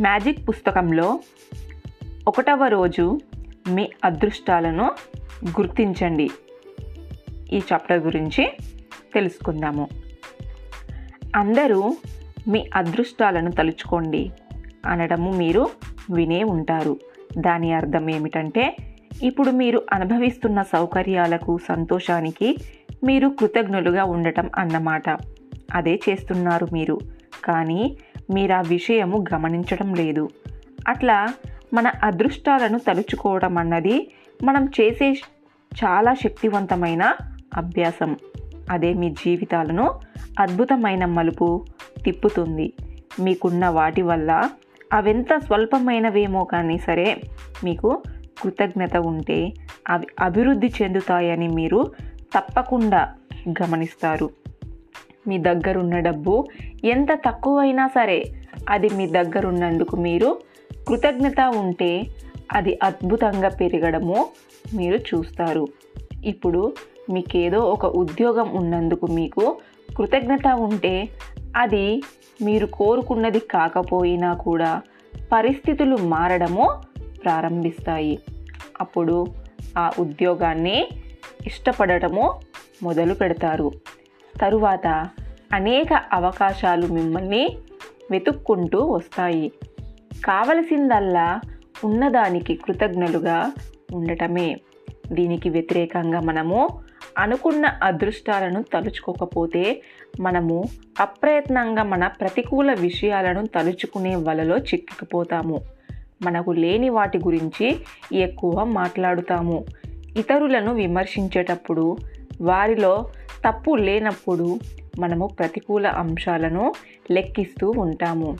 Magic పుస్తకంలో ఒకటవ రోజు మీ అదృష్టాలను గుర్తించండి. ఈ చాప్టర్ గురించి తెలుసుకుందాము. అందరూ మీ అదృష్టాలను తలుచుకోండి అనడము మీరు వినే ఉంటారు. దాని అర్థం ఏమిటంటే ఇప్పుడు మీరు అనుభవిస్తున్న సౌకర్యాలకు సంతోషానికి మీరు కృతజ్ఞులుగా ఉండటం అన్నమాట. అదే చేస్తున్నారు మీరు. కానీ మీరు ఆ విషయము గమనించడం లేదు. అట్లా మన అదృష్టాలను తలుచుకోవడం అన్నది మనం చేసే చాలా శక్తివంతమైన అభ్యాసం. అదే మీ జీవితాలను అద్భుతమైన మలుపు తిప్పుతుంది. మీకున్న వాటి వల్ల అవెంత స్వల్పమైనవేమో కానీ సరే మీకు కృతజ్ఞత ఉంటే అవి అభివృద్ధి చెందుతాయని మీరు తప్పకుండా గమనిస్తారు. మీ దగ్గరున్న డబ్బు ఎంత తక్కువైనా సరే అది మీ దగ్గరున్నందుకు మీరు కృతజ్ఞత ఉంటే అది అద్భుతంగా పెరగడము మీరు చూస్తారు. ఇప్పుడు మీకేదో ఒక ఉద్యోగం ఉన్నందుకు మీకు కృతజ్ఞత ఉంటే అది మీరు కోరుకున్నది కాకపోయినా కూడా పరిస్థితులు మారడము ప్రారంభిస్తాయి. అప్పుడు ఆ ఉద్యోగాన్ని ఇష్టపడటము మొదలు పెడతారు. తరువాత అనేక అవకాశాలు మిమ్మల్ని వెతుక్కుంటూ వస్తాయి. కావలసిందల్లా ఉన్నదానికి కృతజ్ఞులుగా ఉండటమే. దీనికి వ్యతిరేకంగా మనము అనుకున్న అదృష్టాలను తలుచుకోకపోతే మనము అప్రయత్నంగా మన ప్రతికూల విషయాలను తలుచుకునే వలలో చిక్కుకుపోతాము మనకు లేని వాటి గురించి ఎక్కువ మాట్లాడుతాము. ఇతరులను విమర్శించేటప్పుడు వారిలో తప్పు లేనప్పుడు మనము ప్రతికూల అంశాలను లెక్కిస్తూ ఉంటాము.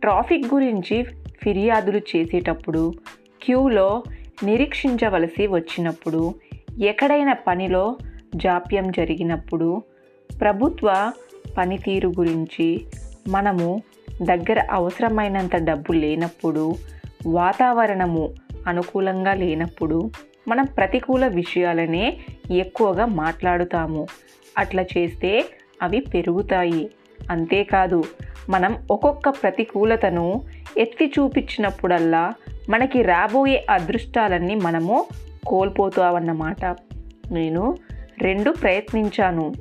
ట్రాఫిక్ గురించి ఫిర్యాదులు చేసేటప్పుడు క్యూలో నిరీక్షించవలసి వచ్చినప్పుడు ఎక్కడైనా పనిలో జాప్యం జరిగినప్పుడు ప్రభుత్వ పనితీరు గురించి మనము దగ్గర అవసరమైనంత డబ్బు లేనప్పుడు వాతావరణము అనుకూలంగా లేనప్పుడు మనం ప్రతికూల విషయాలనే ఎక్కువగా మాట్లాడుతాము. అట్లా చేస్తే అవి పెరుగుతాయి. అంతేకాదు మనం ఒక్కొక్క ప్రతికూలతను ఎత్తి చూపించినప్పుడల్లా మనకి రాబోయే అదృష్టాలన్నీ మనము కోల్పోతావన్నమాట. నేను రెండు ప్రయత్నించాను.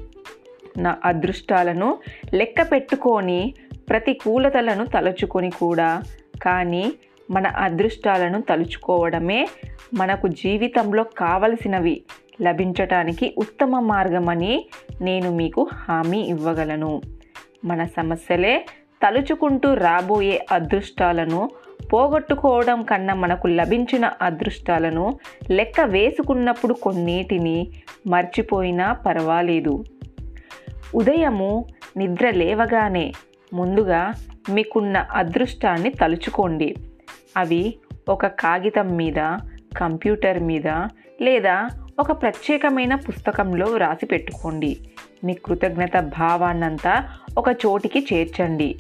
నా అదృష్టాలను లెక్క పెట్టుకొని ప్రతికూలతలను తలుచుకొని కూడా. కానీ మన అదృష్టాలను తలుచుకోవడమే మనకు జీవితంలో కావలసినవి. లభించటానికి ఉత్తమ మార్గమని నేను మీకు హామీ ఇవ్వగలను. మన సమస్యలే తలుచుకుంటూ రాబోయే అదృష్టాలను పోగొట్టుకోవడం కన్నా మనకు లభించిన అదృష్టాలను లెక్క వేసుకున్నప్పుడు కొన్నిటిని మర్చిపోయినా పర్వాలేదు. ఉదయము నిద్ర లేవగానే ముందుగా మీకున్న అదృష్టాన్ని తలుచుకోండి. అవి ఒక కాగితం మీద కంప్యూటర్ మీద లేదా ఒక ప్రత్యేకమైన పుస్తకంలో రాసి పెట్టుకోండి. మీ కృతజ్ఞత భావాన్నంతా ఒక చోటికి చేర్చండి.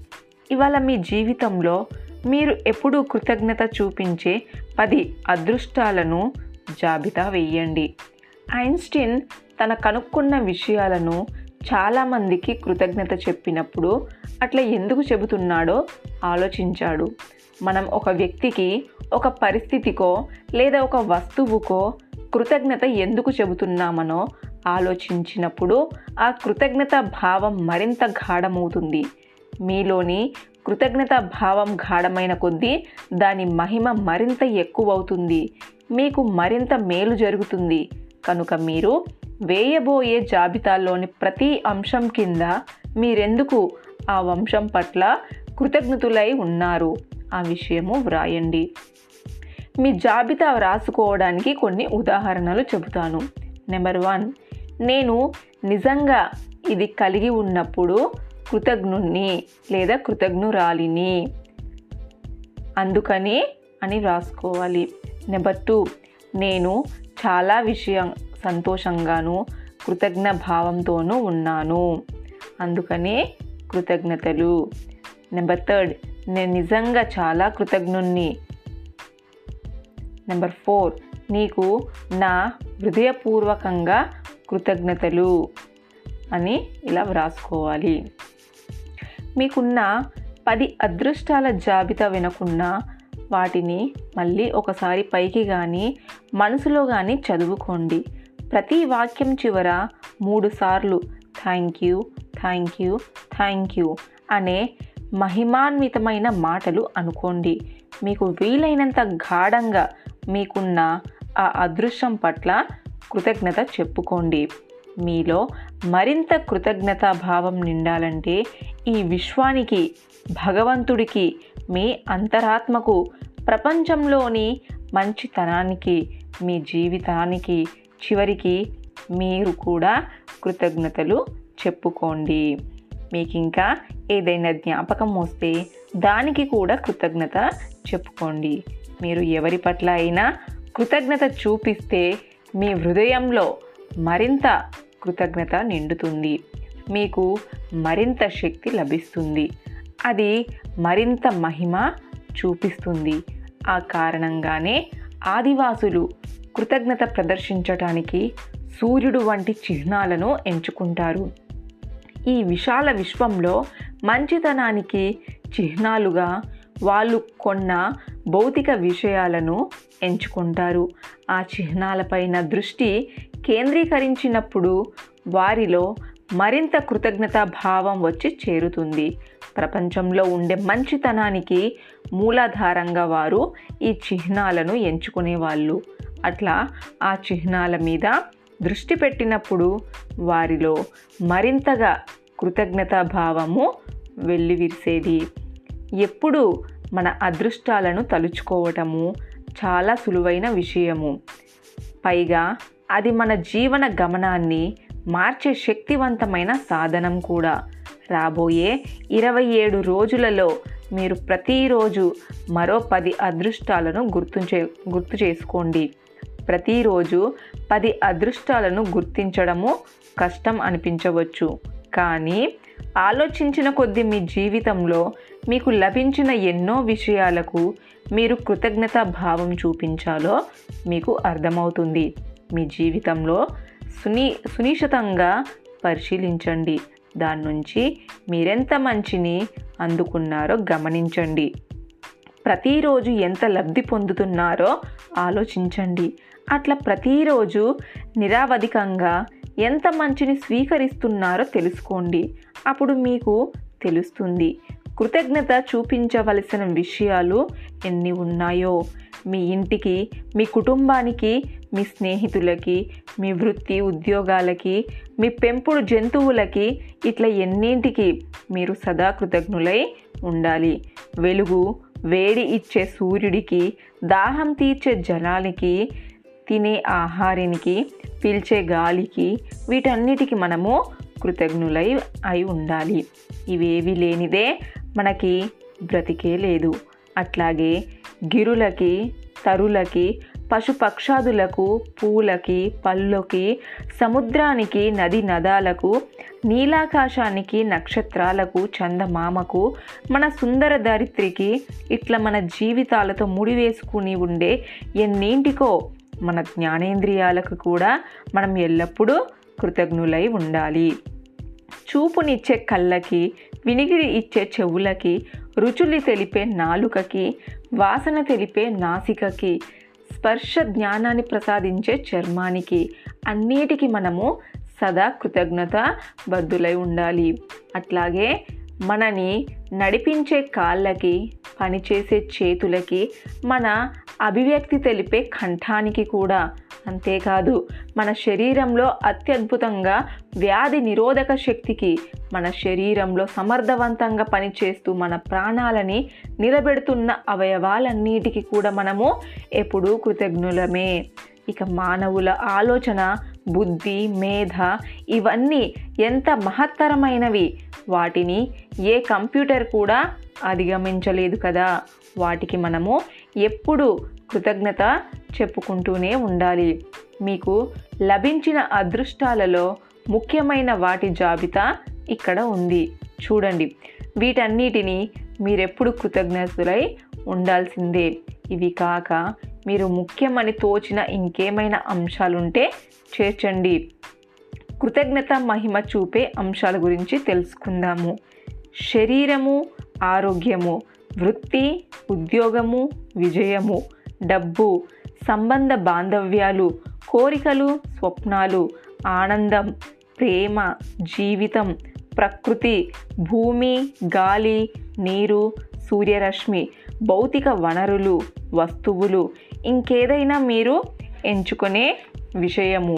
ఇవాళ మీ జీవితంలో మీరు ఎప్పుడూ కృతజ్ఞత చూపించే పది అదృష్టాలను జాబితా వేయండి. ఐన్స్టీన్ తన కనుక్కున్న విషయాలను చాలామందికి కృతజ్ఞత చెప్పినప్పుడు అట్లా ఎందుకు చెబుతున్నాడో ఆలోచించాడు. మనం ఒక వ్యక్తికి ఒక పరిస్థితికో లేదా ఒక వస్తువుకో కృతజ్ఞత ఎందుకు చెబుతున్నామనో ఆలోచించినప్పుడు ఆ కృతజ్ఞత భావం మరింత గాఢమవుతుంది. మీలోని కృతజ్ఞత భావం గాఢమైన కొద్దీ దాని మహిమ మరింత ఎక్కువవుతుంది. మీకు మరింత మేలు జరుగుతుంది. కనుక మీరు వేయబోయే జాబితాలోని ప్రతి అంశం కింద మీరెందుకు ఆ వంశం పట్ల కృతజ్ఞతులై ఉన్నారు? ఆ విషయము వ్రాయండి. మీ జాబితా వ్రాసుకోవడానికి కొన్ని ఉదాహరణలు చెబుతాను. నెంబర్ వన్ నేను నిజంగా ఇది కలిగి ఉన్నప్పుడు కృతజ్ఞుణ్ణి లేదా కృతజ్ఞురాలిని అందుకని అని వ్రాసుకోవాలి. నెంబర్ టూ నేను చాలా విషయం సంతోషంగాను కృతజ్ఞ భావంతోనూ ఉన్నాను. అందుకని కృతజ్ఞతలు. నెంబర్ థర్డ్ నేను నిజంగా చాలా కృతజ్ఞుణ్ణి నెంబర్ ఫోర్ నీకు నా హృదయపూర్వకంగా కృతజ్ఞతలు అని ఇలా వ్రాసుకోవాలి. మీకున్న పది అదృష్టాల జాబితా వినకున్నా వాటిని మళ్ళీ ఒకసారి పైకి కానీ మనసులో కానీ చదువుకోండి. ప్రతి వాక్యం చివర మూడు సార్లు thank you thank you thank you అనే మహిమాన్వితమైన మాటలు అనుకోండి. మీకు వీలైనంత గాఢంగా మీకున్న ఆ అదృష్టం పట్ల కృతజ్ఞత చెప్పుకోండి. మీలో మరింత కృతజ్ఞతా భావం నిండాలంటే ఈ విశ్వానికి భగవంతుడికి మీ అంతరాత్మకు ప్రపంచంలోని మంచితనానికి మీ జీవితానికి చివరికి మీరు కూడా కృతజ్ఞతలు చెప్పుకోండి. మీకు ఇంకా ఏదైనా జ్ఞాపకం వస్తే దానికి కూడా కృతజ్ఞత చెప్పుకోండి. మీరు ఎవరి పట్ల అయినా కృతజ్ఞత చూపిస్తే మీ హృదయంలో మరింత కృతజ్ఞత నిండుతుంది. మీకు మరింత శక్తి లభిస్తుంది. అది మరింత మహిమ చూపిస్తుంది. ఆ కారణంగానే ఆదివాసులు కృతజ్ఞత ప్రదర్శించటానికి సూర్యుడు వంటి చిహ్నాలను ఎంచుకుంటారు. ఈ విశాల విశ్వంలో మంచితనానికి చిహ్నాలుగా వాళ్ళు కొన్న భౌతిక విషయాలను ఎంచుకుంటారు. ఆ చిహ్నాలపైన దృష్టి కేంద్రీకరించినప్పుడు వారిలో మరింత కృతజ్ఞతా భావం వచ్చి చేరుతుంది. ప్రపంచంలో ఉండే మంచితనానికి మూలాధారంగా వారు ఈ చిహ్నాలను ఎంచుకునేవాళ్ళు. అట్లా ఆ చిహ్నాల మీద దృష్టి పెట్టినప్పుడు వారిలో మరింతగా కృతజ్ఞతా భావము వెళ్ళివిరిసేది ఎప్పుడు మన అదృష్టాలను తలుచుకోవటము చాలా సులువైన విషయము. పైగా అది మన జీవన గమనాన్ని మార్చే శక్తివంతమైన సాధనం కూడా. రాబోయే ఇరవై ఏడు రోజులలో మీరు ప్రతిరోజు మరో పది అదృష్టాలను గుర్తుంచే గుర్తు చేసుకోండి. ప్రతిరోజు పది అదృష్టాలను గుర్తించడము కష్టం అనిపించవచ్చు. కానీ ఆలోచించిన కొద్దీ మీ జీవితంలో మీకు లభించిన ఎన్నో విషయాలకు మీరు కృతజ్ఞతా భావం చూపించాలో మీకు అర్థమవుతుంది. మీ జీవితంలో సుని సునిశ్చితంగా పరిశీలించండి. దాని నుంచి మీరెంత మంచిని అందుకున్నారో గమనించండి. ప్రతిరోజు ఎంత లబ్ధి పొందుతున్నారో ఆలోచించండి. అట్లా ప్రతిరోజు నిరావధికంగా ఎంత మంచిని స్వీకరిస్తున్నారో తెలుసుకోండి. అప్పుడు మీకు తెలుస్తుంది. కృతజ్ఞత చూపించవలసిన విషయాలు ఎన్ని ఉన్నాయో? మీ ఇంటికి మీ కుటుంబానికి మీ స్నేహితులకి మీ వృత్తి ఉద్యోగాలకి మీ పెంపుడు జంతువులకి ఇట్లా ఎన్నింటికి మీరు సదా కృతజ్ఞులై ఉండాలి. వెలుగు వేడి ఇచ్చే సూర్యుడికి దాహం తీర్చే జలానికి తినే ఆహారానికి పీల్చే గాలికి వీటన్నిటికి మనము కృతజ్ఞులై అయి ఉండాలి. ఇవేవి లేనిదే మనకి బ్రతికే లేదు. అట్లాగే గిరులకి తరులకి పశుపక్షాదులకు పూలకి పళ్ళకి సముద్రానికి నది నదాలకు నీలాకాశానికి నక్షత్రాలకు చందమామకు మన సుందర దారిత్రికి ఇట్లా మన జీవితాలతో ముడివేసుకుని ఉండే ఎన్నింటికో మన జ్ఞానేంద్రియాలకు కూడా మనం ఎల్లప్పుడూ కృతజ్ఞులై ఉండాలి. చూపునిచ్చే కళ్ళకి వినిగిడి ఇచ్చే చెవులకి రుచులు తెలిపే నాలుకకి వాసన తెలిపే నాసికకి స్పర్శ జ్ఞానాన్ని ప్రసాదించే చర్మానికి అన్నిటికీ మనము సదా కృతజ్ఞత బద్దులై ఉండాలి. అట్లాగే మనని నడిపించే కాళ్ళకి పనిచేసే చేతులకి మన అభివ్యక్తి తెలిపే కంఠానికి కూడా. అంతేకాదు మన శరీరంలో అత్యద్భుతంగా వ్యాధి నిరోధక శక్తికి మన శరీరంలో సమర్థవంతంగా పనిచేస్తూ మన ప్రాణాలని నిలబెడుతున్న అవయవాలన్నిటికీ కూడా మనము ఎప్పుడూ కృతజ్ఞులమే. ఇక మానవుల ఆలోచన బుద్ధి మేధ ఇవన్నీ ఎంత మహత్తరమైనవి? వాటిని ఏ కంప్యూటర్ కూడా అధిగమించలేదు కదా. వాటికి మనము ఎప్పుడు కృతజ్ఞత చెప్పుకుంటూనే ఉండాలి. మీకు లభించిన అదృష్టాలలో ముఖ్యమైన వాటి జాబితా ఇక్కడ ఉంది. చూడండి. వీటన్నిటిని మీరెప్పుడు కృతజ్ఞతలై ఉండాల్సిందే. ఇవి కాక మీరు ముఖ్యమని తోచిన ఇంకేమైనా అంశాలుంటే చేర్చండి. కృతజ్ఞత మహిమ చూపే అంశాల గురించి తెలుసుకుందాము. శరీరము ఆరోగ్యము వృత్తి ఉద్యోగము విజయము డబ్బు సంబంధ బాంధవ్యాలు కోరికలు స్వప్నాలు ఆనందం ప్రేమ జీవితం ప్రకృతి భూమి గాలి నీరు సూర్యరశ్మి భౌతిక వనరులు వస్తువులు ఇంకేదైనా మీరు ఎంచుకునే విషయము.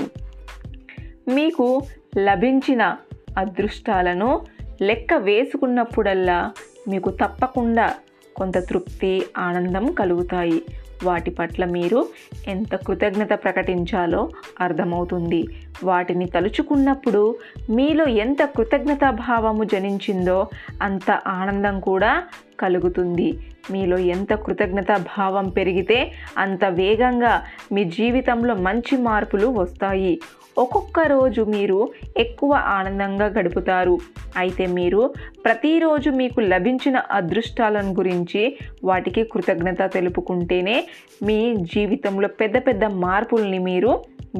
మీకు లభించిన అదృష్టాలను లెక్క వేసుకున్నప్పుడల్లా మీకు తప్పకుండా కొంత తృప్తి ఆనందం కలుగుతాయి. వాటి పట్ల మీరు ఎంత కృతజ్ఞత ప్రకటించాలో అర్థమవుతుంది. వాటిని తలుచుకున్నప్పుడు మీలో ఎంత కృతజ్ఞతా భావము జనించిందో అంత ఆనందం కూడా కలుగుతుంది. మీలో ఎంత కృతజ్ఞతా భావం పెరిగితే అంత వేగంగా మీ జీవితంలో మంచి మార్పులు వస్తాయి. ఒక్కొక్క రోజు మీరు ఎక్కువ ఆనందంగా గడుపుతారు. అయితే మీరు ప్రతిరోజు మీకు లభించిన అదృష్టాలను గురించి వాటికి కృతజ్ఞత తెలుపుకుంటేనే మీ జీవితంలో పెద్ద పెద్ద మార్పుల్ని మీరు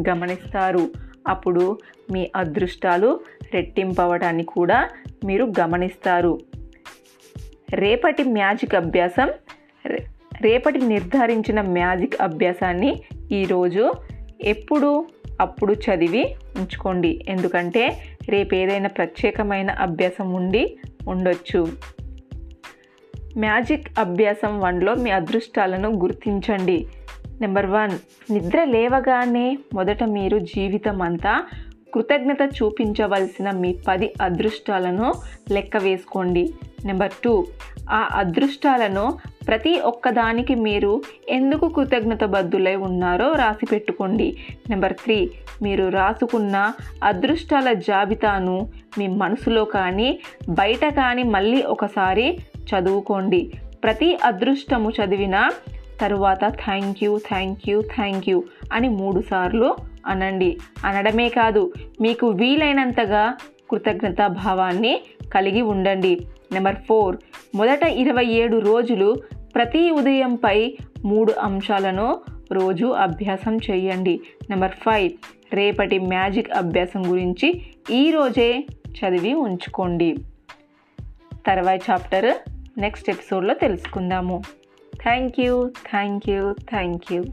గమనిస్తారు. అప్పుడు మీ అదృష్టాలు రెట్టింపవటాన్ని కూడా మీరు గమనిస్తారు. రేపటి మ్యాజిక్ అభ్యాసం రేపటి నిర్ధారించిన మ్యాజిక్ అభ్యాసాన్ని ఈరోజు ఎప్పుడు అప్పుడు చదివి ఉంచుకోండి. ఎందుకంటే రేపు ఏదైనా ప్రత్యేకమైన అభ్యాసం ఉండి ఉండొచ్చు. మ్యాజిక్ అభ్యాసం వన్లో మీ అదృష్టాలను గుర్తించండి. నెంబర్ వన్ నిద్ర లేవగానే మొదట మీరు జీవితం అంతా కృతజ్ఞత చూపించవలసిన మీ పది అదృష్టాలను లెక్క వేసుకోండి. నెంబర్ టూ ఆ అదృష్టాలను ప్రతి ఒక్కదానికి మీరు ఎందుకు కృతజ్ఞత బద్దులై ఉన్నారో రాసి పెట్టుకోండి. నెంబర్ త్రీ మీరు రాసుకున్న అదృష్టాల జాబితాను మీ మనసులో కానీ బయట కానీ మళ్ళీ ఒకసారి చదువుకోండి. ప్రతి అదృష్టము చదివిన తరువాత thank you thank you thank you అని మూడుసార్లు అనండి. అనడమే కాదు మీకు వీలైనంతగా కృతజ్ఞతా భావాన్ని కలిగి ఉండండి. నెంబర్ ఫోర్ మొదట ఇరవై ఏడు రోజులు ప్రతి ఉదయంపై మూడు అంశాలను రోజు అభ్యాసం చేయండి. నెంబర్ ఫైవ్ రేపటి మ్యాజిక్ అభ్యాసం గురించి ఈరోజే చదివి ఉంచుకోండి. తర్వాయి చాప్టర్ నెక్స్ట్ ఎపిసోడ్లో తెలుసుకుందాము. Thank you thank you thank you.